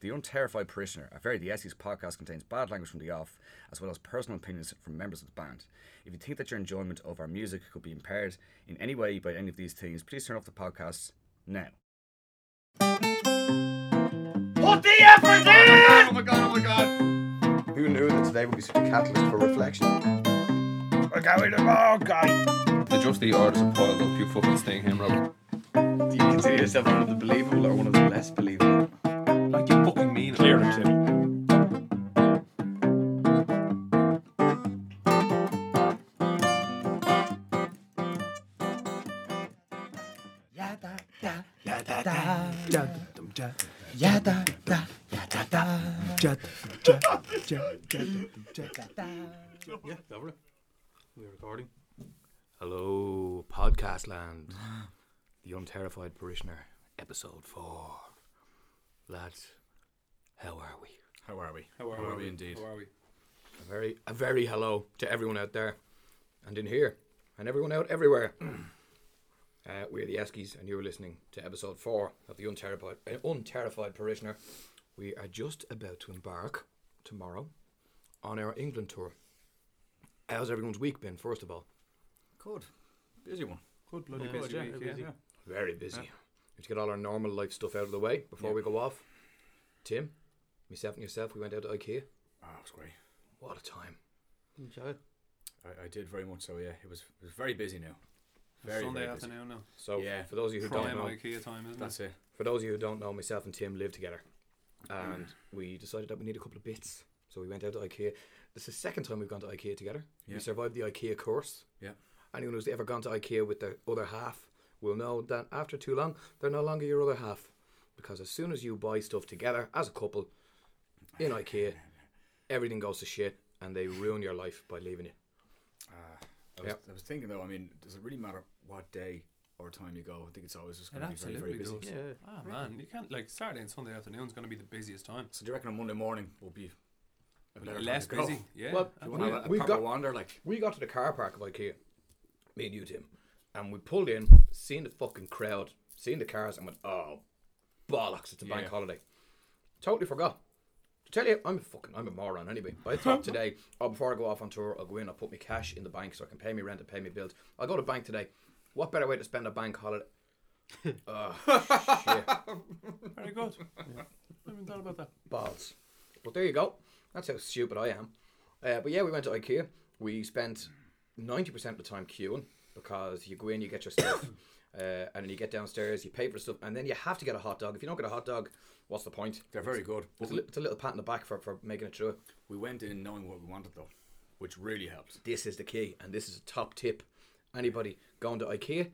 The Unterrified Parishioner, a Very the Essays podcast contains bad language from the off, as well as personal opinions from members of the band. If you think that your enjoyment of our music could be impaired in any way by any of these things, please turn off the podcast now. Put the effort in! Oh my god, oh my god. Who knew that today would be such a catalyst for reflection? We're going to more, guy. The just the orders are piled up, you fucking staying him, Rob. Do you consider yourself one of the believable or one of the less believable? Yeah, lovely. We're recording. Hello, podcast land. the Unterrified Parishioner, episode four. Lads, how are we? How are we? How are we indeed? How are we? A very, a very hello to everyone out there, and in here, and everyone out everywhere. uh, we're the Eskies, and you're listening to episode four of the Unterrified, uh, Unterrified Parishioner. We are just about to embark tomorrow on our England tour. How's everyone's week been, first of all? Good. Busy one. Good bloody Yeah, busy busy week, week, yeah. yeah. Very busy. Let's get all our normal life stuff out of the way before we go off. Tim, myself and yourself, we went out to IKEA. Ah, oh, it was great. What a time. I, I did very much so, yeah. It was it was very busy now. Very, Sunday very busy. afternoon now. So, Yeah. for those of you who Prime don't know, IKEA time, isn't That's it? it. for those of you who don't know, myself and Tim live together, and we decided that we need a couple of bits. So we went out to IKEA. This is the second time we've gone to IKEA together. Yeah. We survived the IKEA course. Yeah. Anyone who's ever gone to IKEA with the other half will know that after too long, they're no longer your other half. Because as soon as you buy stuff together as a couple in IKEA, everything goes to shit and they ruin your life by leaving you. Uh, I, was, Yep. I was thinking though, I mean, does it really matter what day or time you go? I think it's always just It going to be very, very busy. absolutely does. Ah, man, you can't, like, Saturday and Sunday afternoon is going to be the busiest time. So do you reckon on Monday morning will be a better time Less to busy, yeah. Well, you we've a, a we got- wander, like, We got to the car park of IKEA, me and you, Tim, and we pulled in, seen the fucking crowd, seen the cars, and went, oh, bollocks, it's a bank Yeah. holiday. Totally forgot. To tell you, I'm a fucking, I'm a moron anyway. I thought today, oh, before I go off on tour, I'll go in, I'll put my cash in the bank so I can pay me rent and pay me bills. I'll go to bank today. What better way to spend a bank holiday? Oh, shit. Very good. Yeah. I haven't thought about that. balls. But there you go. That's how stupid I am. Uh, but yeah, we went to IKEA. We spent 90% of the time queuing because you go in, you get your stuff, uh, and then you get downstairs, you pay for stuff, and then you have to get a hot dog. If you don't get a hot dog, what's the point? they're very good. It's a, li- it's a little pat in the back for, for making it through. we went in knowing what we wanted though, which really helped. This is the key, and this is a top tip. Anybody going to IKEA,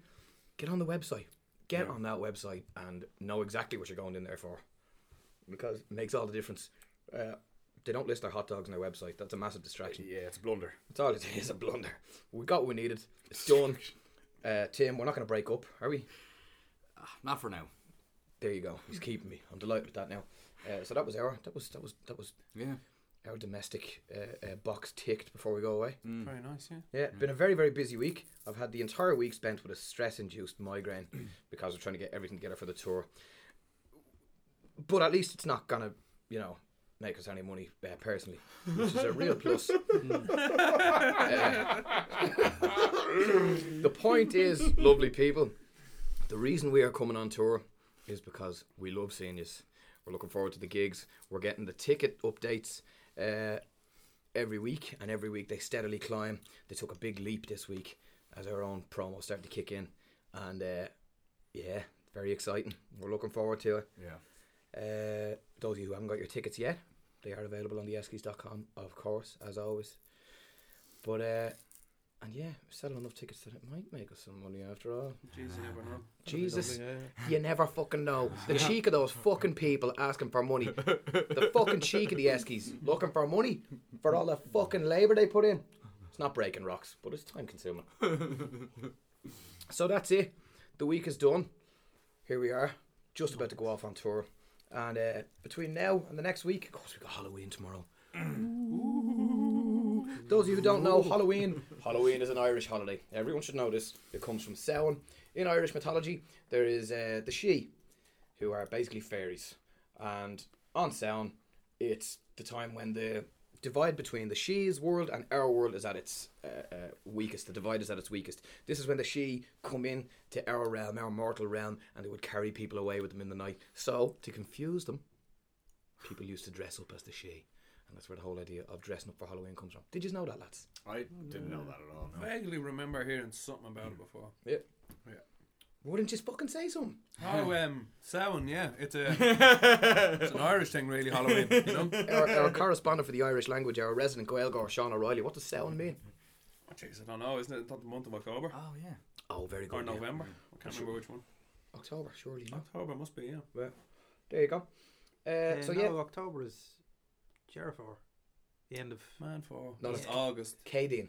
get on the website. Get Yeah. on that website and know exactly what you're going in there for. Because it makes all the difference. Uh, they don't list their hot dogs on their website. That's a massive distraction. Yeah, it's a blunder. It's all it is, a blunder. We got what we needed. It's done. Uh, Tim, we're not going to break up, are we? Not for now. There you go. He's keeping me. I'm delighted with that now. Uh, so that was our that was that was that was Yeah. our domestic uh, uh, box ticked before we go away. Very nice, yeah. Yeah, been a very very busy week. I've had the entire week spent with a stress-induced migraine because we're trying to get everything together for the tour. But at least it's not gonna, you know, make us any money uh, personally, which is a real plus. Uh, the point is, lovely people, the reason we are coming on tour is because we love seeing you. We're looking forward to the gigs. We're getting the ticket updates uh, every week, and every week they steadily climb. They took a big leap this week as our own promo started to kick in, and uh, yeah, very exciting. We're looking forward to it. Yeah. Uh, those of you who haven't got your tickets yet, they are available on theeskies.com, of course, as always. But uh, and yeah, selling enough tickets that it might make us some money after all. Jesus, you never know. Jesus. You never fucking know. The cheek of those fucking people asking for money. The fucking cheek of the Eskies looking for money for all the fucking labour they put in. It's not breaking rocks, but it's time consuming. so that's it. The week is done. Here we are, just about to go off on tour. And uh, between now and the next week, of course, we've got Halloween tomorrow. Those of you who don't know, Halloween Halloween is an Irish holiday. Everyone should know this. It comes from Samhain. In Irish mythology, there is uh, the Sídhe, who are basically fairies, and on Samhain, it's the time when the divide between the Sídhe's world and our world is at its uh, uh, weakest. The divide is at its weakest. This is when the Sídhe come in to our realm, our mortal realm, and they would carry people away with them in the night. So to confuse them, people used to dress up as the Sídhe. And that's where the whole idea of dressing up for Halloween comes from. Did you know that, lads? I didn't know that at all. No. Vaguely remember hearing something about it before. Yeah. Yeah. Wouldn't you fucking say something? Oh, um, Samhain, yeah. It's a it's an Irish thing, really. Halloween, you know. our, our correspondent for the Irish language, our resident Gaeilgeoir, Sean O'Reilly. What does Samhain mean? Oh, jeez, I don't know. Isn't it not the month of October Oh yeah. Oh, very or good. yeah. November? I can't remember which one. October, surely. No? October must be. Yeah. Well, there you go. Uh, Uh, so no, yeah, October is Jericho. The end of. Meán Fómhair No, it's it's- August. Cadine.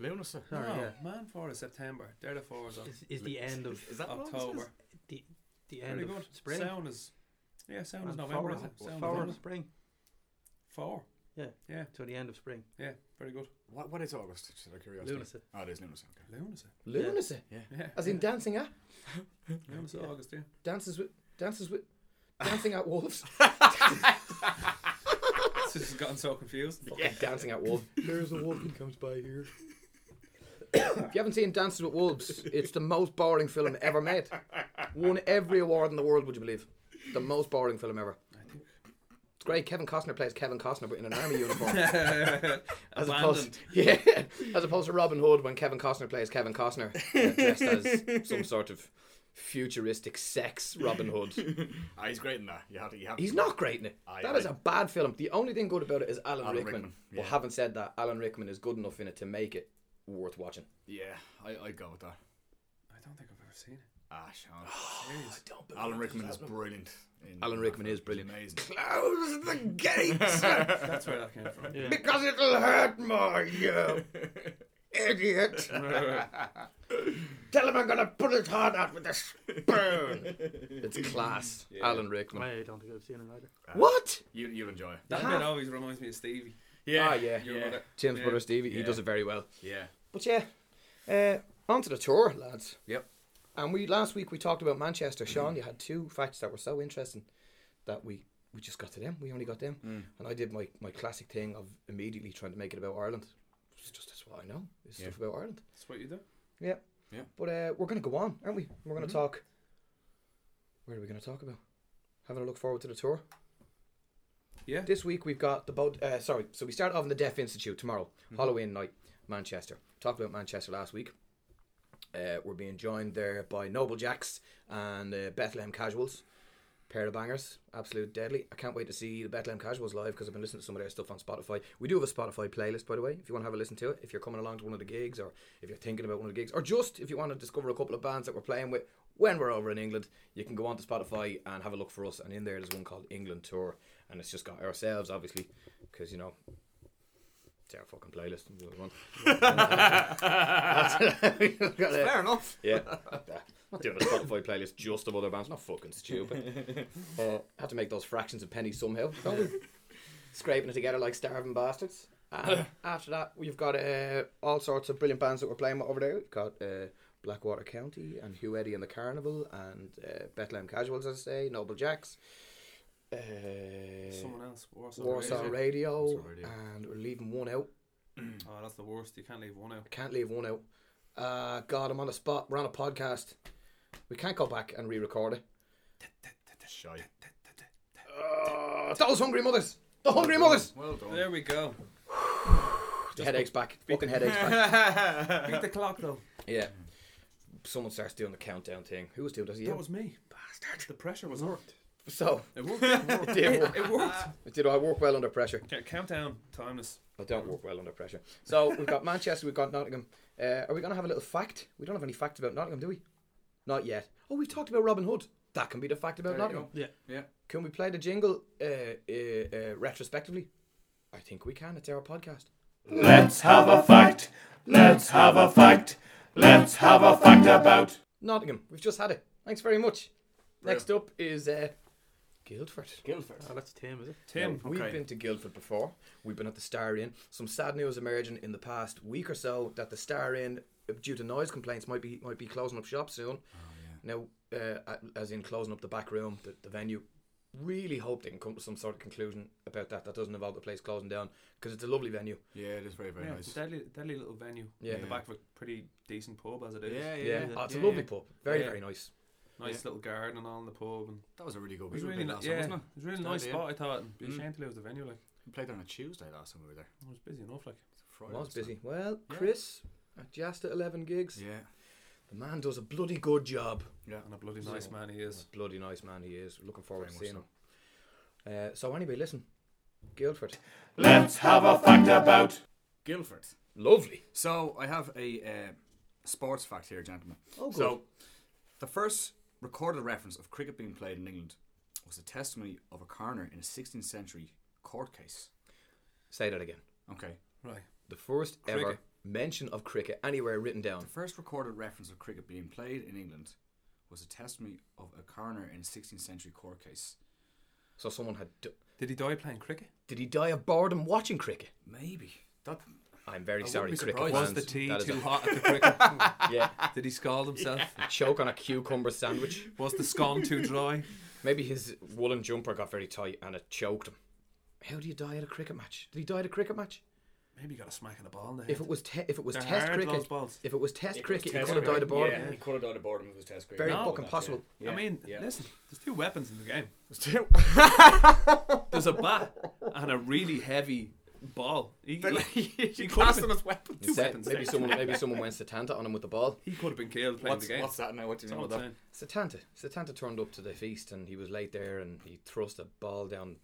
Lúnasa. Sorry, no, yeah. Meán Fómhair is September. They're the fours Is, is the end of Is that October. the the end Very of good. spring. Samhain is yeah. Samhain is November. Four, Is it? Samhain is November. spring. Four. Yeah. Yeah. So the end of spring. Yeah. Very good. What what is August? Just out of curiosity. Lúnasa. Oh, it is Lúnasa. Okay. Lúnasa. Lúnasa. Yeah. Yeah. As in dancing at Lughnasa August. Yeah. dances with dances with dancing at wolves. This has gotten so confused. Fucking dancing at wolves. There's a wolf that comes by here. If you haven't seen Dances with Wolves, it's the most boring film ever made. Won every award in the world, would you believe? The most boring film ever. It's great. Kevin Costner plays Kevin Costner, but in an army uniform. as opposed, yeah, as opposed to Robin Hood when Kevin Costner plays Kevin Costner, uh, dressed as some sort of futuristic sex Robin Hood. Ah, he's great in that. You have to. You have He's to. not great in it. Aye, That aye. is a bad film. The only thing good about it is Alan, Alan Rickman. Rickman, But yeah. having said that, Alan Rickman is good enough in it to make it worth watching. Yeah, I I go with that. I don't think I've ever seen it. Ah, Sean. Jeez. Alan Rickman is brilliant. in Alan Rickman is brilliant. Amazing. Close the gates That's where that came from. Yeah. because it'll hurt more, you idiot. Tell him I'm gonna put his heart out with a spoon. It's class, Alan Rickman. I don't think I've seen it either. What? You you'll enjoy it. That bit always reminds me of Stevie. Yeah. Ah, yeah. Your Yeah. brother. Tim's Yeah. brother Stevie, he does it very well. Yeah. But yeah, uh, on to the tour, lads. Yep. And we last week we talked about Manchester. Sean, you had two facts that were so interesting that we we just got to them. We only got them, and I did my, my classic thing of immediately trying to make it about Ireland. It's just that's what I know. It's Yeah. stuff about Ireland. That's what you do. Yeah. Yeah. But uh, we're going to go on, aren't we? We're going to talk. Where are we going to talk about? Having a look forward to the tour. Yeah. This week we've got the boat. Uh, sorry, so we start off in the Deaf Institute tomorrow, Halloween night, Manchester. Talked about Manchester last week. Uh, we're being joined there by Noble Jacks and uh, Bethlehem Casuals. Pair of bangers, absolute deadly. I can't wait to see the Bethlehem Casuals live because I've been listening to some of their stuff on Spotify. We do have a Spotify playlist, by the way, if you want to have a listen to it. If you're coming along to one of the gigs, or if you're thinking about one of the gigs, or just if you want to discover a couple of bands that we're playing with when we're over in England, you can go on to Spotify and have a look for us. And in there, there's one called England Tour, and it's just got ourselves, obviously, because you know it's our fucking playlist. Fair enough. Yeah. Not doing a Spotify playlist just of other bands. Not fucking stupid. uh, had to make those fractions of pennies somehow. Scraping it together like starving bastards. And after that, we've got uh, all sorts of brilliant bands that we're playing with over there. We've got uh, Blackwater County and Hugh Eddy and the Carnival and uh, Bethlehem Casuals, as I say, Noble Jacks. Uh, Someone else. Warsaw. Warsaw Radio. Radio, Warsaw Radio. and we're leaving one out. Oh, that's the worst. You can't leave one out. Can't leave one out. Uh, God, I'm on the spot. We're on a podcast. We can't go back and re-record it. Shy. Uh, those hungry mothers. The hungry mothers. Well done. There we go. The headache's back. Fucking headache's back. Beat the clock though. Yeah. Someone starts doing the countdown thing. Who was doing that? That You. was me. Bastard. The pressure was on. So It worked. It worked. did work. It worked. did I work well under pressure? Okay, countdown. Timeless. I don't work well under pressure. So we've got Manchester. We've got Nottingham. Uh, are we gonna have a little fact? We don't have any facts about Nottingham, do we? Not yet. Oh, we've talked about Robin Hood. That can be the fact about There you Nottingham. Yeah. Yeah. Can we play the jingle uh, uh, uh, retrospectively? I think we can. It's our podcast. Let's have a fact. Let's have a fact. Let's have a fact about. Nottingham. We've just had it. Thanks very much. Next up is uh, Guildford. Guildford. Oh, that's Tim, is it? Tim. Now, We've okay. been to Guildford before. We've been at the Star Inn. Some sad news emerging in the past week or so that the Star Inn, uh, due to noise complaints, might be might be closing up shop soon. Now, uh, as in closing up the back room, the, the venue. Really hope they can come to some sort of conclusion about that. That doesn't involve the place closing down because it's a lovely venue. Yeah, it is very very yeah, nice. deadly, deadly little venue. Yeah. in the back of a pretty decent pub as it is. Yeah, Yeah, yeah, Oh, it's a lovely yeah. pub. Very Yeah. very nice. Nice Yeah. little garden and all in the pub, and That was a really good. it was really, really yeah, time, wasn't it It was a really Start nice of the spot. I thought, and be Mm. ashamed to lose the venue. Like? We played there on a Tuesday last time we were there. I was busy enough. Like Friday I was busy. Well, Yeah. Chris at Jasta 11 gigs. Yeah, The man does a bloody good job. yeah. and a bloody nice man he is. Bloody nice man he is. Looking forward Very to seeing much him. Uh, so anyway, listen, Guildford, Let's have a fact about. Guildford. lovely. So I have a uh, sports fact here, gentlemen. Oh, good. So the first recorded reference of cricket being played in England was the testimony of a coroner in a 16th century court case. Say that again. Okay. Right. The first ever Cricket. Mention of cricket anywhere written down. The first recorded reference of cricket being played in England was a testimony of a coroner in a 16th century court case. So someone had. D- Did he die playing cricket? did he die of boredom watching cricket? Maybe. That I'm very I sorry, cricket surprised. Was the tea That is too a- hot at the cricket? Yeah, Did he scald himself? choke on a cucumber sandwich. Was the scone too dry? Maybe his woolen jumper got very tight and it choked him. How do you die at a cricket match? Did he die at a cricket match? Maybe he got a smack in the ball in the head. If it was te- if it was They're test hard, those cricket, balls. if it was test If it was cricket, he could have died of cricket, boredom. Yeah, he could have died of boredom if it was test cricket. Very No. fucking possible. Yeah. I mean, yeah. listen, there's two weapons in the game. Still- There's a bat and a really heavy ball. He, he, he you could them as weapons. two Instead, weapons. maybe someone maybe someone went Setanta on him with the ball. he could have been killed playing What's, the game. what's that now? What do you That's know all about I'm that? Setanta. Setanta turned up to the feast and he was late there and he thrust a ball down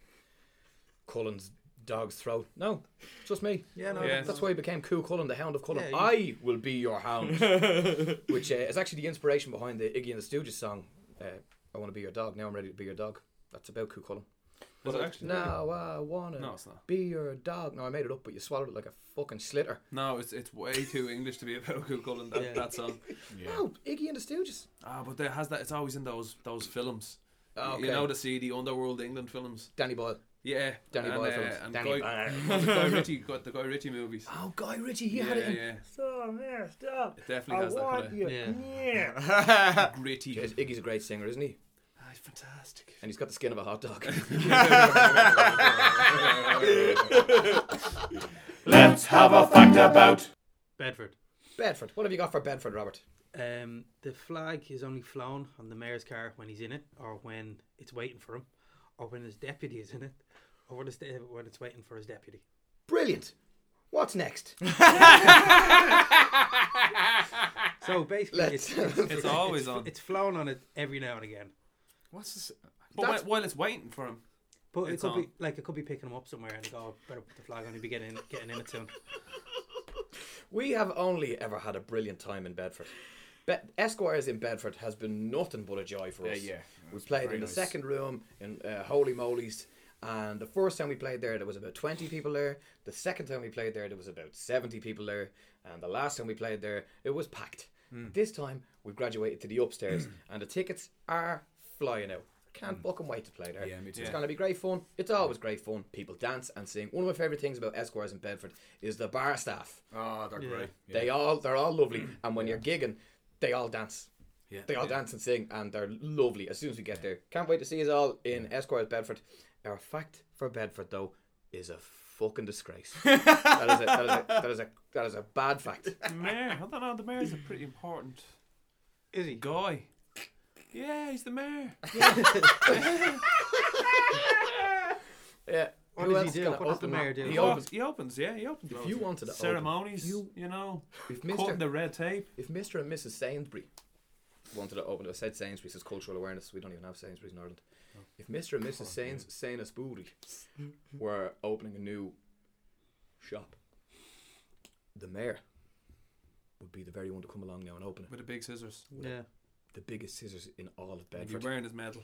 Culann's dog's throat. No, just me. Yeah, no, Yeah. That's why he became Cú Chulainn, the Hound of Culann. Yeah, I will be your hound. Which uh, is actually the inspiration behind the Iggy and the Stooges song, uh, I Want to Be Your Dog, Now I'm Ready to Be Your Dog. That's about Cú Chulainn. Was it actually? Now I want to No, it's not. be your dog. No, I made it up, but you swallowed it like a fucking slitter. No, it's it's way too English to be about Cú Chulainn, that, Yeah. that song. Yeah. No, Iggy and the Stooges. Ah, but there has that. It's always in those those films. Oh, okay. You know the seedy Underworld England films. Danny Boyle. Yeah, Danny and, Boyle uh, films. and Danny Guy, Boyle. the Guy Ritchie, got the Guy Ritchie movies. Oh, Guy Ritchie, he yeah, had it yeah. So, yeah, stop. It definitely has that kind of Yeah. gritty. Yes, Iggy's a great singer, isn't he? Ah, he's fantastic. And he's got the skin of a hot dog. Let's have a fact about. Bedford. Bedford. What have you got for Bedford, Robert? Um, the flag is only flown on the mayor's car when he's in it, or when it's waiting for him, or when his deputy is in it, or when it's, when it's waiting for his deputy. Brilliant. What's next? So basically, Let's- it's, it's, It's always on. it's flown on it every now and again. What's this? But That's- while, while it's waiting for him, But it It's could on. be like it could be picking him up somewhere and go, better put the flag on. He'll be getting getting in it soon. We have only ever had a brilliant time in Bedford. Be- Esquires in Bedford has been nothing but a joy for Yeah, us. yeah. We played very in the second room in uh, Holy Moly's, and the first time we played there, there was about 20 people there. The second time we played there, there was about 70 people there. And the last time we played there, it was packed. Hmm. This time, we've graduated to the upstairs, and the tickets are flying out. Can't fucking wait to play there. Yeah, me too. It's going to be great fun. It's always great fun. People dance and sing. One of my favourite things about Esquires in Bedford is the bar staff. Oh, they're Yeah. great. Yeah. They all they're all lovely, and when you're gigging, they all dance. yeah. They all yeah. dance and sing, and they're lovely. As soon as we get there, can't wait to see us all in Esquires Bedford. Our fact for Bedford though is a fucking disgrace. that is a that is a that is a that is a bad fact. the mayor. I don't know. The mayor's a pretty important Is he? guy. Yeah, he's the mayor. Yeah. What Who does he do? What does the mayor do? He He opens. opens. He opens. Yeah, he opens. If you wanted to open, ceremonies, you- you, know, If cutting Mister the red tape. if Mister and Mrs Sainsbury wanted to open, I said Sainsbury's is cultural awareness. We don't even have Sainsbury's in Ireland. If Mister and Mrs Sains Sainsbury were opening a new shop, the mayor would be the very one to come along now and open it. with the big scissors. Yeah. The biggest scissors in all of If you're Bedford. wearing his medal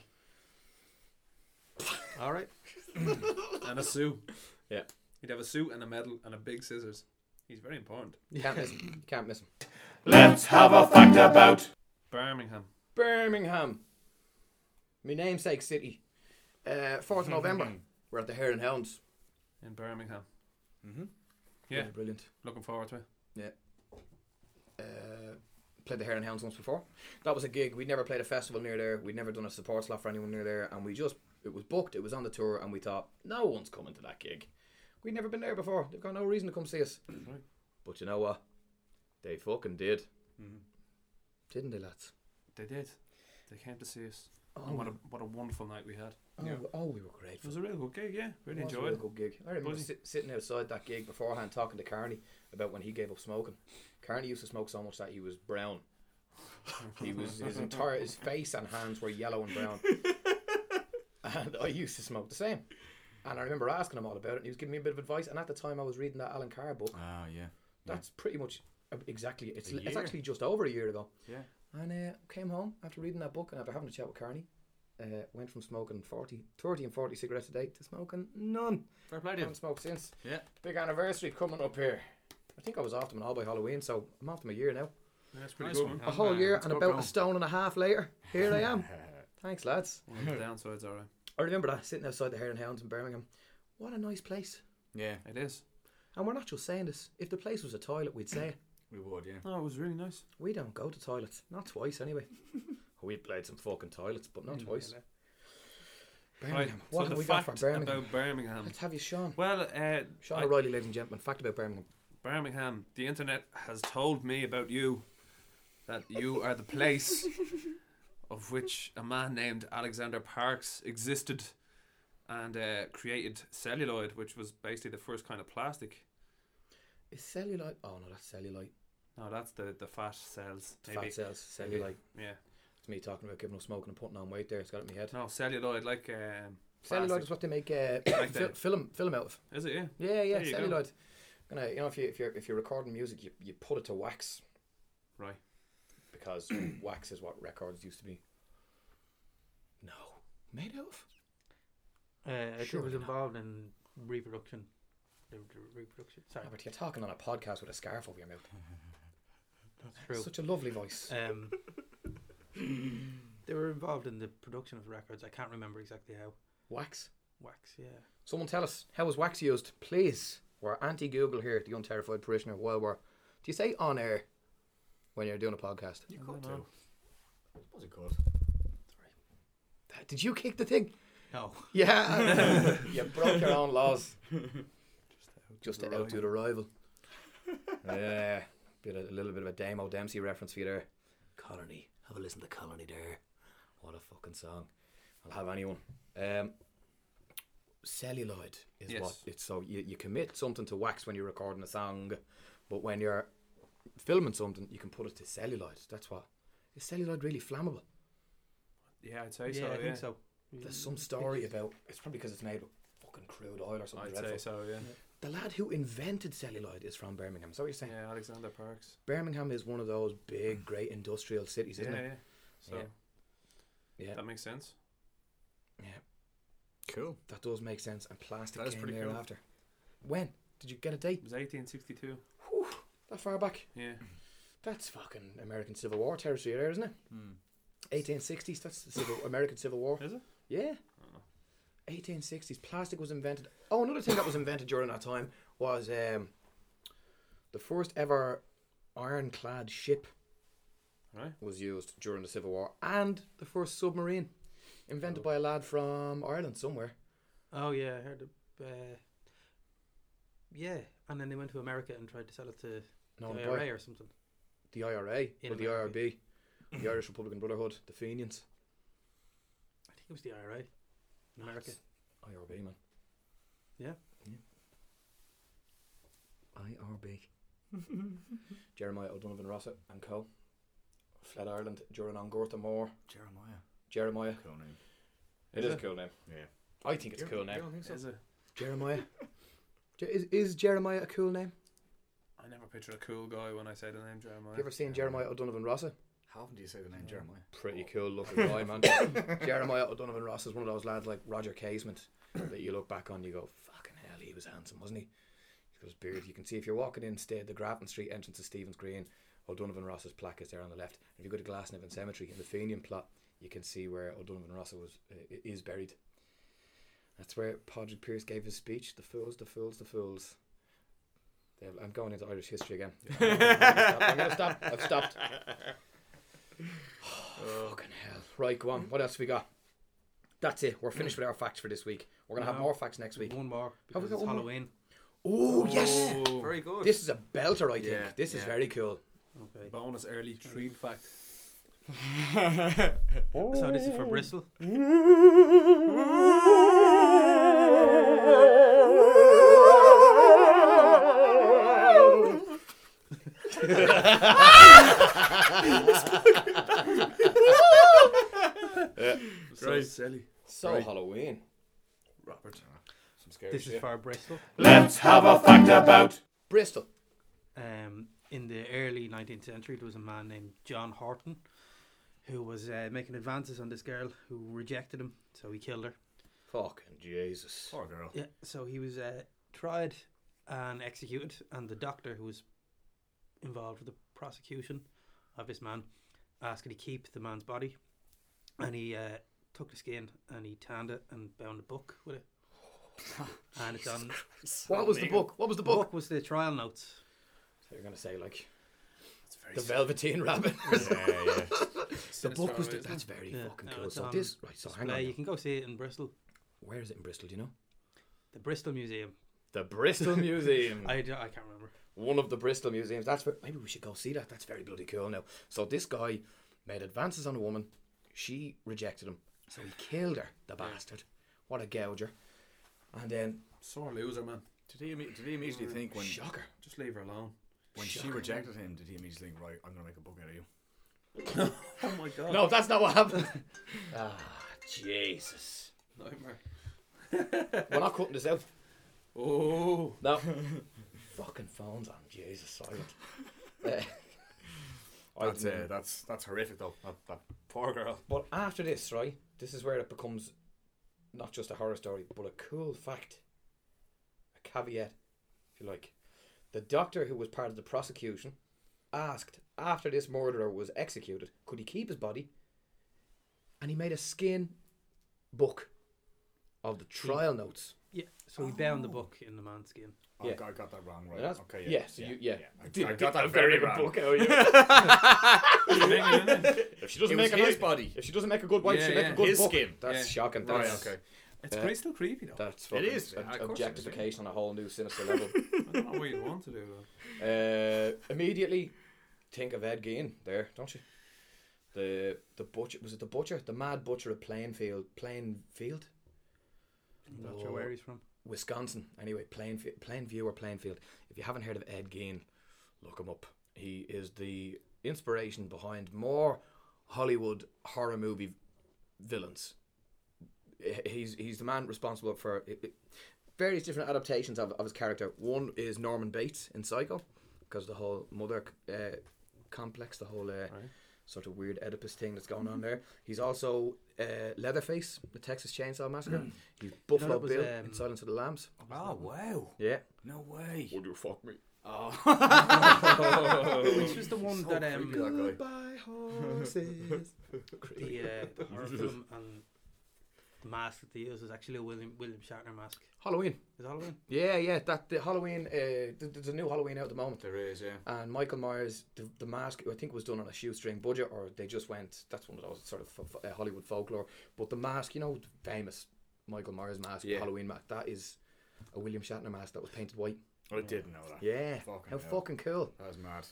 All right. and a suit. Yeah. He'd have a suit and a medal and a big scissors. He's very important. You can't miss him. You can't miss him. Let's have a fact about. Birmingham. Birmingham. My namesake city. Uh, 4th of November. We're at the Hare and Hounds. in Birmingham. Mm-hmm. Yeah, Really brilliant. looking forward to it. Yeah. Uh, played the Hare and Hounds once before. That was a gig. We'd never played a festival near there. We'd never done a support slot for anyone near there, and we just it was booked, it was on the tour, and we thought no one's coming to that gig. We'd never been there before. They've got no reason to come see us. But you know what? They fucking did, didn't they, lads? They did. They came to see us. Oh, And what a what a wonderful night we had. oh, oh, we were great. It grateful. was a real good gig, yeah. Really It was a enjoyed real good gig. I remember sit, sitting outside that gig beforehand talking to Carney about when he gave up smoking. Carney used to smoke so much that he was brown. He was his entire his face and hands were yellow and brown. And I used to smoke the same. And I remember asking him all about it. And he was giving me a bit of advice. And at the time, I was reading that Allen Carr book. Ah, yeah. That's pretty much uh, exactly. It's it's actually just over a year ago. Yeah. And uh, came home after reading that book and after having a chat with Carney. Uh, went from smoking 40, 30 and 40 cigarettes a day to smoking none. Fair play to haven't smoked since. Yeah. Big anniversary coming up here. I think I was off them all by Halloween, so I'm off them a year now. Yeah, it's pretty Nice good. one. A whole year let's and about go. a stone and a half later, here I am. Thanks, lads. Well, the downside's alright. I remember that sitting outside the Hare and Hounds in Birmingham. What a nice place. Yeah, It is. And we're not just saying this. If the place was a toilet, we'd say it. We would, yeah. No, it was really nice. We don't go to toilets. Not twice, anyway. we played some fucking toilets, but not twice. Birmingham. Right. What so have the we got for fact Birmingham? about Birmingham. Let's have you, Sean. Well, uh, Sean I- O'Reilly, ladies and gentlemen. Fact about Birmingham. Birmingham, the internet has told me about you that you are the place of which a man named Alexander Parkes existed and uh, created celluloid, which was basically the first kind of plastic. Is cellulite? Oh no, that's cellulite. No, that's the, the fat cells. It's Maybe. Fat cells. Cellulite. Yeah. It's me talking about giving up smoking and putting on weight. There, it's got it in my head. No, celluloid, like um, Celluloid plastic. is what they make uh, Like fil- the- film film out of. Is it? Yeah. Yeah, yeah, There you celluloid. Gonna, you know, if you if you're if you're recording music, you, you put it to wax Right. because wax is what records used to be. No, made out of. Uh, it Surely was not. involved in reproduction. The, the reproduction. Sorry, Yeah, but you're talking on a podcast with a scarf over your mouth. that's true. Such a lovely voice. Um, they were involved in the production of records. I can't remember exactly how. wax. Wax, yeah. Someone tell us how was wax used, please. We're anti-Google here, the unterrified parishioner. While we're, do you say on air when you're doing a podcast? You could don't know. too. Was it good? Did you kick the thing? No. Yeah, you broke your own laws. Just to outdo the rival. yeah, bit of, a little bit of a Damo Dempsey reference for you there. Colony, have a listen to Colony there. What a fucking song. I'll have anyone. Um, celluloid is Yes. what it's so you, you commit something to wax when you're recording a song, but when you're filming something, you can put it to celluloid. That's what. Is celluloid really flammable? Yeah, I'd say yeah, so. I yeah. think so. There's some story about. It's probably because it's made with fucking crude oil or something I'd dreadful. say so. Yeah. The lad who invented celluloid is from Birmingham. So what you're saying? Yeah, Alexander Parkes. Birmingham is one of those big, great industrial cities, isn't it? yeah. So Yeah. that makes sense. Yeah, Cool. that does make sense. And plastic That is came pretty there cool. after. When did you get a date? It was 1862. That far back? Yeah. That's fucking American Civil War territory there, isn't it? Hmm. 1860s. That's the Civil American Civil War. Is it? Yeah. 1860s. Plastic was invented. Oh, another thing that was invented during that time was um, the first ever ironclad ship Right. was used during the Civil War, and the first submarine invented by a lad from Ireland somewhere. Oh yeah, I heard. Of, uh, yeah, and then they went to America and tried to sell it to No, the IRA or something. the IRA In or the IRB, the Irish Republican Brotherhood, the Fenians. I think it was the IRA America. IRB, man. Yeah. IRB. Jeremiah O'Donovan Rossa and co. Fled Ireland during an Gorta Mór. Jeremiah. Jeremiah. Cool name. It is a cool name. Yeah. I think it's a cool You name. don't think so? Is it? Jeremiah. Je- is, is Jeremiah a cool name? I never picture a cool guy when I say the name Jeremiah. Have You ever seen Jeremiah O'Donovan Rossa? How often do you say the name Jeremiah? Pretty cool looking guy, man. Jeremiah O'Donovan Rossa is one of those lads like Roger Casement that you look back on, you go, fucking hell, he was handsome, wasn't he? He's got his beard. You can see if you're walking in, stay the Grafton Street entrance to Stephen's Green, O'Donovan Rossa's plaque is there on the left. If you go to Glasnevin Cemetery in the Fenian plot, you can see where O'Donovan Rossa was uh, is buried. That's where Padraig Pearse gave his speech. The fools, the fools, the fools. I'm going into Irish history again. I'm going to stop. I've stopped. Fucking hell. Right, go on. What else we got? That's it. We're finished with our facts for this week. We're gonna have No. more facts next week. One more Have we got it's one more? Halloween. Oh yes, Oh, Very good. this is a belter. I think Yeah, this is yeah. very cool. Okay. bonus early treat fact. So this is for Bristol. So Right. silly, So Right. Halloween. Robert. Some scary This is shit. for Bristol. Let's have a fact about. Bristol. Um, in the early 19th century, there was a man named John Horwood who was uh, making advances on this girl who rejected him, so he killed her. Fucking Jesus. Poor girl. Yeah, so he was uh, tried and executed, and the doctor who was involved with the prosecution of this man asked him to keep the man's body, and he uh, took the skin and he tanned it and bound a book with it. and it's on. What was the book? What was the The book? book was the trial notes. So you're gonna say like That's very the Velveteen Rabbit. Yeah, yeah. the book was the, that's very Yeah, fucking no, cool. it's So this right. So hang display. You on. can go see it in Bristol, Where is it in Bristol? Do you know? the Bristol Museum. The Bristol Museum. I, I can't remember. One of the Bristol museums. That's ver- maybe we should go see that. That's very bloody cool now. So this guy made advances on a woman. She rejected him, so he killed her. The bastard. What a gouger. And then Sore loser, man. Did he, imme- did he immediately think when shocker. Just leave her alone. when she rejected him? Did he immediately think, right, I'm gonna make a book out of you? Oh my god. No, that's not what happened. ah, Jesus. Nightmare. We're not cutting this out. Oh. No. Fucking phones on. Jesus, silent. Uh, That's uh, that's that's horrific though. That, that poor girl. But after this, right, this is where it becomes not just a horror story, but a cool fact. A caveat, if you like. The doctor who was part of the prosecution asked after this murderer was executed, could he keep his body? And he made a skin book of the trial notes. Yeah, so he bound the book in the man's skin. Oh, Yeah. I, got, I got that wrong, right? That's- okay, yeah, yeah. so you- yeah. I, I got that very very wrong. book. How are you? if she doesn't was make a his nice, body. if she doesn't make a good wife, Yeah, she make yeah. a good His book. skin. That's Yeah. shocking. Right, That's, okay. It's Uh, crystal creepy though. That's fucking is, ob- yeah, of course it is, objectification on a whole new sinister level. I don't know what you'd want to do though. Uh, immediately think of Ed Gein there, don't you? The the butcher was it the butcher, the mad butcher of Plainfield, Plainfield, I'm not sure where he's from. Wisconsin. Anyway, Plainfield, Plainview or Plainfield. If you haven't heard of Ed Gein, look him up. He is the inspiration behind more Hollywood horror movie villains. He's he's the man responsible for various different adaptations of, of his character. One is Norman Bates in Psycho, because the whole mother uh, complex, the whole uh, sort of weird Oedipus thing that's going on there. He's also uh, Leatherface, the Texas Chainsaw Massacre. He's Buffalo that was, Bill um, in Silence of the Lambs. Oh wow! Yeah. No way. Would you fuck me? Oh, Which was the one So that um creepy, that guy. Horses. the, uh, the horror film and the mask that they use is actually a William William Shatner mask. Halloween. Is Halloween? Yeah, yeah. That the Halloween. Uh, th- there's a new Halloween out at the moment. there is, yeah. And Michael Myers, the, the mask, I think was done on a shoestring budget, or they just went. That's one of those sort of f- f- uh, Hollywood folklore. But the mask, you know, the famous Michael Myers mask, Yeah. Halloween mask, that is a William Shatner mask that was painted white. I didn't know that. Yeah, Fucking how hell. fucking cool. That was mad.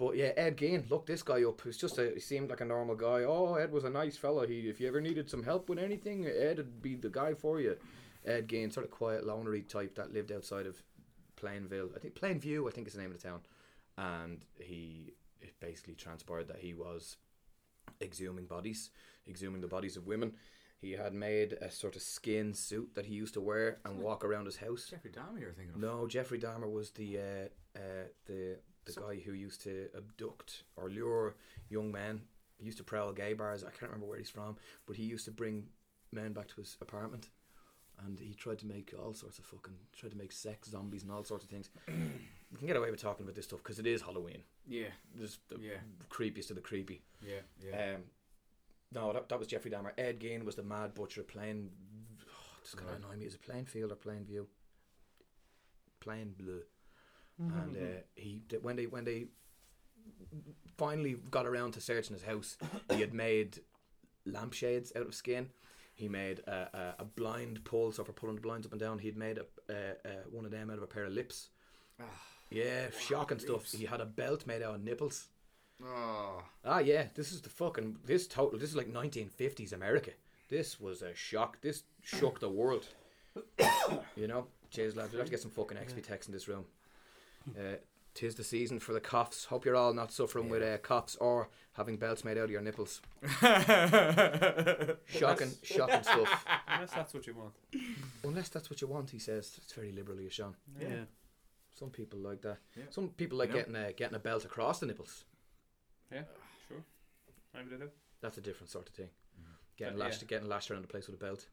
But yeah, Ed Gein, look this guy up. He's just a, he seemed like a normal guy. Oh, Ed was a nice fella. He, if you ever needed some help with anything, Ed would be the guy for you. Ed Gein, sort of quiet, lonery type that lived outside of Plainville. I think Plainview, I think is the name of the town. And he, it basically transpired that he was exhuming bodies, exhuming the bodies of women. He had made a sort of skin suit that he used to wear and walk around his house. Jeffrey Dahmer, you're thinking of? No, Jeffrey Dahmer was the uh, uh, the the guy who used to abduct or lure young men. He used to prowl gay bars. I can't remember where he's from, but he used to bring men back to his apartment, and he tried to make all sorts of fucking tried to make sex zombies and all sorts of things. we can get away with talking about this stuff because it is Halloween. Yeah, There's the Yeah. creepiest of the creepy. yeah, yeah. Um, no, that, that was Jeffrey Dahmer. Ed Gein was the mad butcher playing. Oh, this is gonna Right. annoy me. Is it Plainfield or Plainview? Plain blue. And uh, he when they when they finally got around to searching his house, he had made lampshades out of skin. He made a, a, a blind pull, so for pulling the blinds up and down, he'd made a, a, one of them out of a pair of lips. Yeah, shocking stuff. He had a belt made out of nipples. Oh. Ah, yeah, this is the fucking this total. This is like 1950s America. This was a shock. This shook the world. you know, cheers, lads. We have to get some fucking XP text in this room. Uh, tis the season for the coughs. Hope you're all not suffering with uh, coughs or having belts made out of your nipples. Shocking, shocking stuff. Unless that's what you want. Unless that's what you want, he says. It's very liberally, Sean. Yeah. Some people like that. Yeah. Some people like You know? getting a getting a belt across the nipples. Yeah, sure. Maybe they do. That's a different sort of thing. Getting But, lashed, yeah. getting lashed around the place with a belt.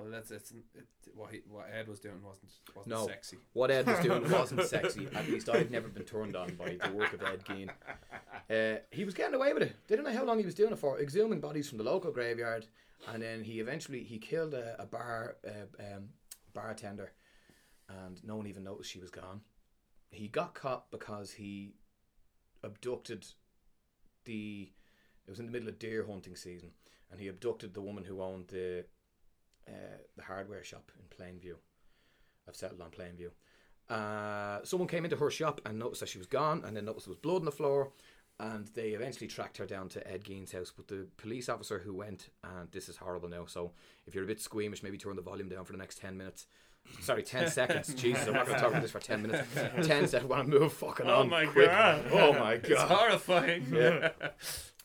Well, that's it's it, what he, what Ed was doing wasn't wasn't No. sexy. What Ed was doing wasn't sexy. At least I've never been turned on by the work of Ed Gein. Uh, he was getting away with it. They didn't know how long he was doing it for. Exhuming bodies from the local graveyard, and then he eventually he killed a, a bar uh, um, bartender, and no one even noticed she was gone. He got caught because he abducted the. It was in the middle of deer hunting season, and he abducted the woman who owned the uh, the hardware shop in Plainview. I've settled on Plainview. Uh, someone came into her shop and noticed that she was gone, and then noticed there was blood on the floor. And they eventually tracked her down to Ed Gein's house. But the police officer who went, and this is horrible now. So if you're a bit squeamish, maybe turn the volume down for the next ten minutes. Sorry, ten seconds. Jesus, I'm not going to talk about this for ten minutes. Ten seconds. I Want to move fucking Oh on. Oh my quick. God. Oh my It's god. horrifying. Yeah.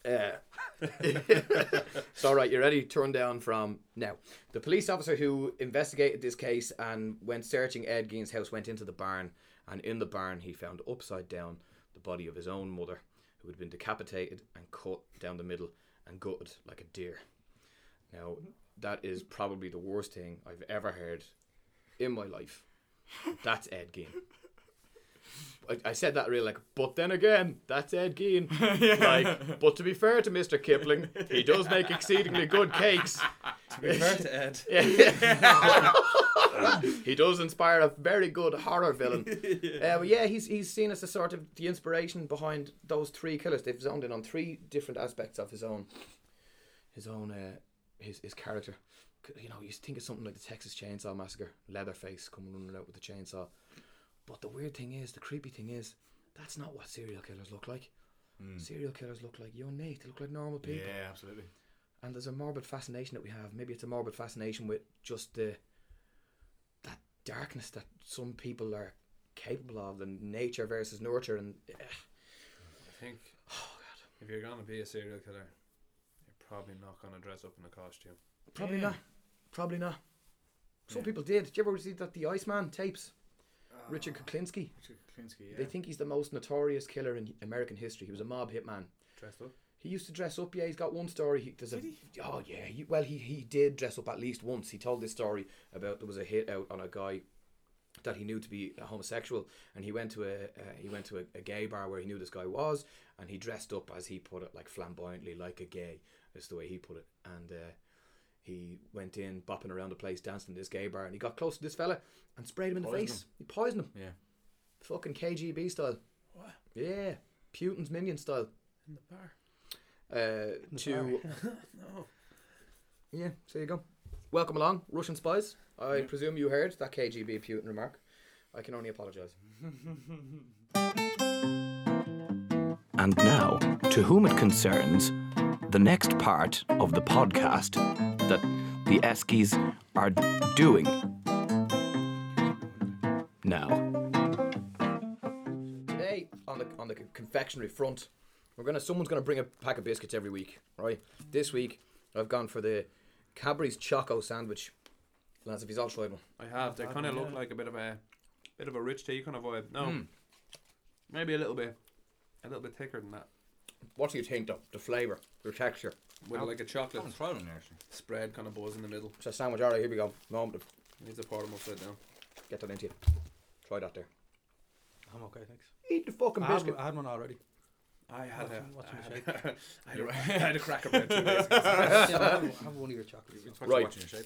Uh, so, right, you ready? Turn down from now. The police officer who investigated this case and went searching Ed Gein's house went into the barn, and in the barn he found upside down the body of his own mother, who had been decapitated and cut down the middle and gutted like a deer. Now, that is probably the worst thing I've ever heard in my life. That's Ed Gein. I, I said that really like, but then again, that's Ed Gein. Like, but to be fair to Mr. Kipling, he does make exceedingly good cakes. To be fair to Ed, he does inspire a very good horror villain. Uh, but yeah, he's he's seen as a sort of the inspiration behind those three killers. They've zoned in on three different aspects of his own, his own, uh, his his character. You know, you think of something like the Texas Chainsaw Massacre, Leatherface coming running out with the chainsaw. But the weird thing is, the creepy thing is, that's not what serial killers look like. Serial killers look like you and Nate. They look like normal people. Yeah, absolutely. and there's a morbid fascination that we have. Maybe it's a morbid fascination with just the that darkness that some people are capable of, and nature versus nurture, and eh, I think oh god, if you're gonna be a serial killer, you're probably not gonna dress up in a costume. probably Yeah. not. Probably not. Some Yeah. people did. Did you ever see that the Iceman tapes? Richard Kuklinski. Richard Klinsky, yeah. They think he's the most notorious killer in American history. He was a mob hitman. Dressed up. He used to dress up. Yeah, he's got one story. He, there's a, he? Oh yeah. He, well, he he did dress up at least once. He told this story about there was a hit out on a guy that he knew to be a homosexual, and he went to a uh, he went to a, a gay bar where he knew this guy was, and he dressed up as he put it, like flamboyantly, like a gay. That's the way he put it, and. Uh, he went in, bopping around the place, dancing in this gay bar, and he got close to this fella and sprayed him in the Poisoned face. He poisoned him, yeah. fucking KGB style. What? Yeah, Putin's minion style. In the bar. Uh, the to No. Yeah, so there you go. Welcome along, Russian spies. I presume you heard that KGB Putin remark. I can only apologise. And now, to whom it concerns, the next part of the podcast that the Eskies are doing now. Today on the on the confectionery front, we're gonna someone's gonna bring a pack of biscuits every week, right? This week I've gone for the Cadbury's Choco sandwich. Lads, if he's all tried one. I have. They kind of look yeah. like a bit of a bit of a rich tea kind of vibe. No, Mm. maybe a little bit, a little bit thicker than that. What do you think though? The flavour, the texture. With like a chocolate haven't tried actually. spread kind of buzz in the middle. It's a sandwich, alright, here we go. Moment to Needs to pour them upside down. get that into you. Try that there. I'm okay, thanks. Eat the fucking I had, biscuit. I had one already. I had a, Watch I him had a, I had a, I had a cracker bread two days ago. yeah, have, have one of your chocolates. It's Right. watching your shape.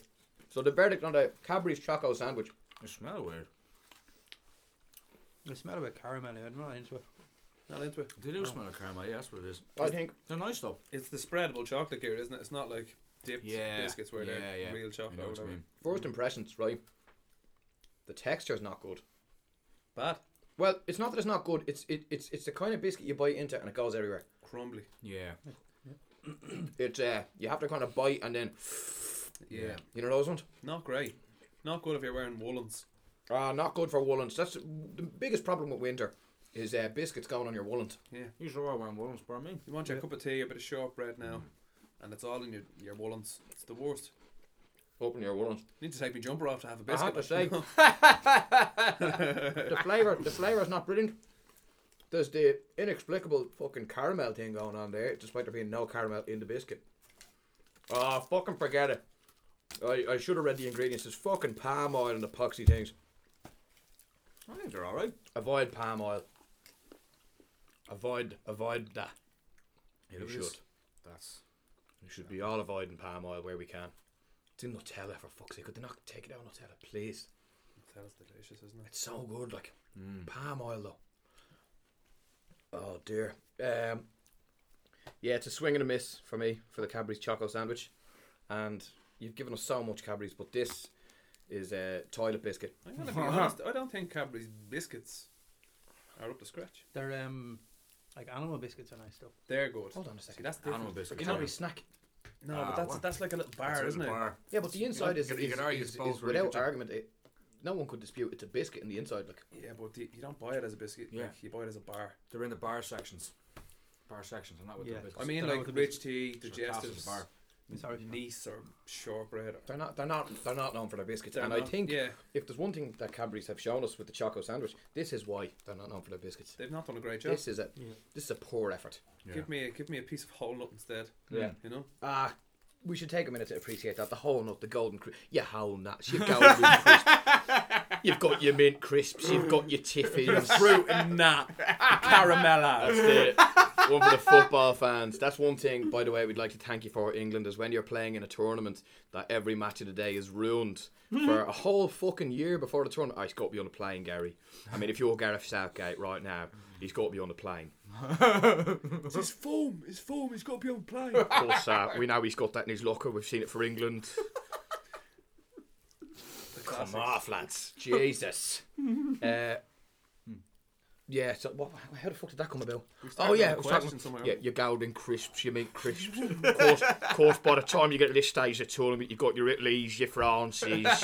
So the verdict on the Cadbury's Choco sandwich. You smell weird. I smell a bit caramel. I'm not into it. Not into it. They do smell like caramel. Yeah, that's what it is. I think They're nice though. It's the spreadable chocolate here, isn't it? It's not like dipped Yeah, biscuits where yeah, they're yeah. real I chocolate know or what you whatever. mean. First impressions, right? The texture's not good. Bad, Well, it's not that it's not good. It's it, it's it's the kind of biscuit you bite into and it goes everywhere. crumbly. Yeah. It's uh, you have to kind of bite and then Yeah. you know those ones. not great. Not good if you're wearing woolens. Ah, not good for woolens. That's the biggest problem with winter is uh, biscuits going on your woolens. Yeah. You sure are wearing woolens, for me. You want your cup of tea, a bit of shortbread now, and it's all in your your woolens. It's the worst. Open your woolens. need to take my jumper off to have a biscuit. I have to say, the flavour the flavour is not brilliant. There's the inexplicable fucking caramel thing going on there, despite there being no caramel in the biscuit. Oh, fucking forget it. I, I should have read the ingredients. There's fucking palm oil and epoxy things. I think they're alright. Avoid palm oil. Avoid avoid that. You It should. is. That's. We should be all avoiding palm oil where we can. It's in Nutella for fuck's sake. Could they not take it out of Nutella, please? That's delicious, isn't it? It's so good, like palm oil though. Oh dear. Um, yeah, it's a swing and a miss for me for the Cadbury's Choco Sandwich, and you've given us so much Cadbury's, but this is a toilet biscuit. I'm gonna be honest. I don't think Cadbury's biscuits are up to scratch. They're um like animal biscuits are nice stuff. They're good. Hold on a See, second. that's different. Animal biscuits. You know, snack. No, Ah, but that's what? that's like a little bar, That's a isn't little it? Yeah, but the inside is, you could- you is, could argue is, it's is without argument. It, no one could dispute it's a biscuit in the inside. Like Yeah, but you, you don't buy it as a biscuit. Yeah. Like, you buy it as a bar. They're in the bar sections. Bar sections, and not with Yeah. the biscuits. I mean, Don't know like the rich tea, Sort of digestives, bar. Sorry. nice or shortbread. Or, they're not, they're not, they're not known for their biscuits. They're and I not- think yeah, if there's one thing that Cadbury's have shown us with the Choco Sandwich, this is why they're not known for their biscuits. they've not done a great job. This is a, Yeah. this is a poor effort. Yeah. Give me a, give me a piece of whole nut instead. Yeah. You know. Ah, we should take a minute to appreciate that. The whole nut, the golden crisp. Yeah, whole nuts. Your golden crisp. You've got your mint crisps. You've got your tiffins, Fruit and nut, caramella. That's the one for the football fans. That's one thing, by the way, we'd like to thank you for England is when you're playing in a tournament that every match of the day is ruined for a whole fucking year before the tournament. Oh, he's got to be on the plane, Gary. I mean, if you're Gareth Southgate right now, he's got to be on the plane. It's his foam. His foam. He's got to be on plane. Plus, uh, we know he's got that in his locker. We've seen it for England. Come off, lads. Jesus. Uh, yeah, so what, how the fuck did that come about? started Oh, yeah, on a I was question talking, yeah, your golden crisps, your meat crisps. of, course, course, by the time you get to this stage of the tournament, you've got your Italies, your Frances, your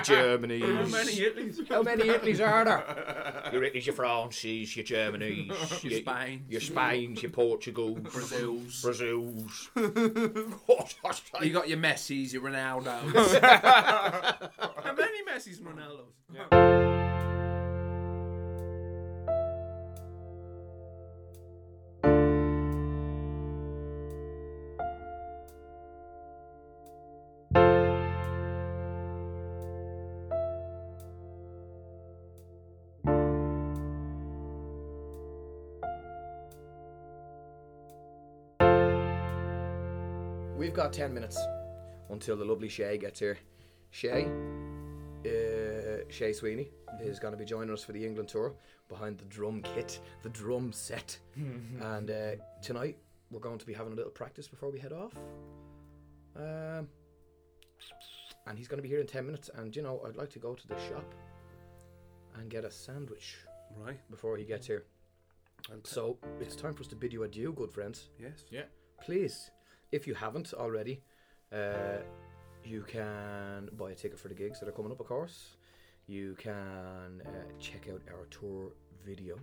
Germanys. How many Italys? How many Italys are there? Your Italys, your Frances, your Germanys, your, Spains. your Spains, your Portugals, Brazils. Brazils. You got your Messis, your Ronaldos. How many Messis and Ronaldos? We've got 10 minutes until the lovely Shay gets here. Shay, uh, Shay Sweeney, is going to be joining us for the England tour behind the drum kit, the drum set. and uh, tonight we're going to be having a little practice before we head off. Um, and he's going to be here in 10 minutes. And you know, I'd like to go to the shop and get a sandwich Right. before he gets here. I'll So it's time for us to bid you adieu, good friends yes. Yeah. please, if you haven't already, uh, you can buy a ticket for the gigs that are coming up, of course. You can uh, check out our tour video.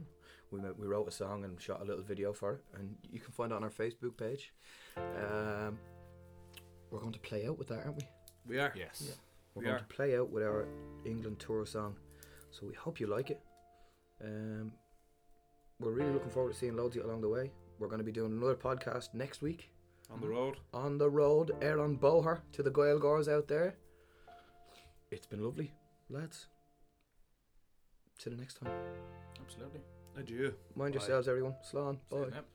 We, ma- we wrote a song and shot a little video for it, and you can find it on our Facebook page. Um, we're going to play out with that, aren't we? We are. Yes. Yeah. We're We going are. to play out with our England tour song. So we hope you like it. Um, we're really looking forward to seeing loads of you along the way. We're going to be doing another podcast next week On the road. on the road, Aaron Boher to the Gaeilgeoirs out there. It's been lovely, lads. Till the next time. Absolutely. Adieu. Mind Bye. yourselves, everyone. Slán. Bye. Yep.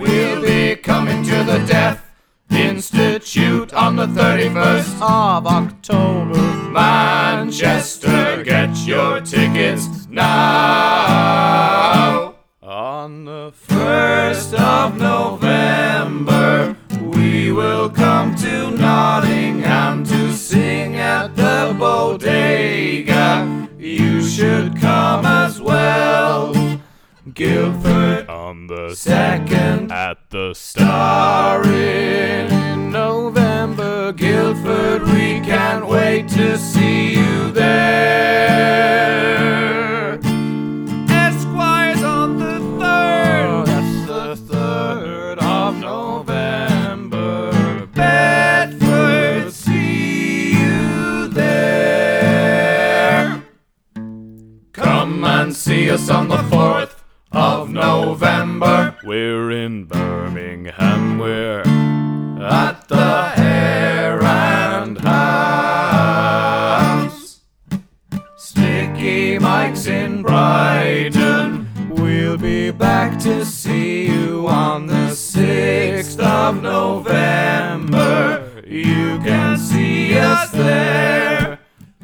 We'll be coming to the Deaf Institute on the 31st of October. Manchester, get your tickets now. On the first of November, we will come to Nottingham to sing at the bodega. You should come as well. Guildford on the second at the Star in November. Guildford, we can't wait to see you there. Esquires on the third. Oh, that's the third of November. Bedford, see you there. Come and see us on the 4th of November. We're in Birmingham, we're at the Hare and Hounds. Sticky Mike's in Brighton. We'll be back to see you on the 6th of November. You can see us there.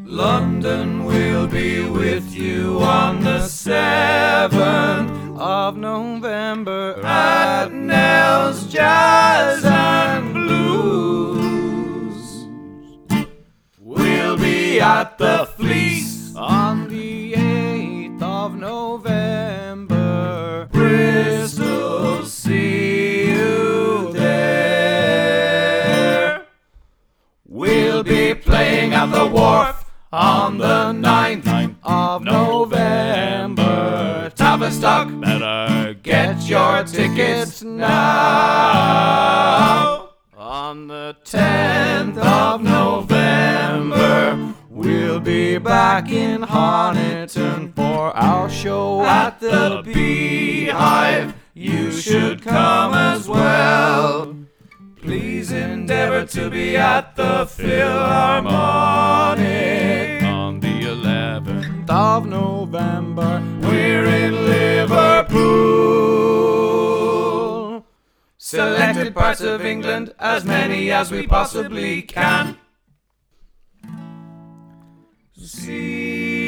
London will be with you on the 7th of November at Nell's Jazz and Blues. We'll be at the Fleece on the 8th of November. Bristol, see you there. We'll be playing at the wharf on the 9th Tavistock, better get your tickets now. On the 10th of November, we'll be back in Honiton for our show at the Beehive. You should come as well. Please endeavor to be at the Philharmonic 11th of November. We're in Liverpool. Selected parts of England, as many as we possibly can. See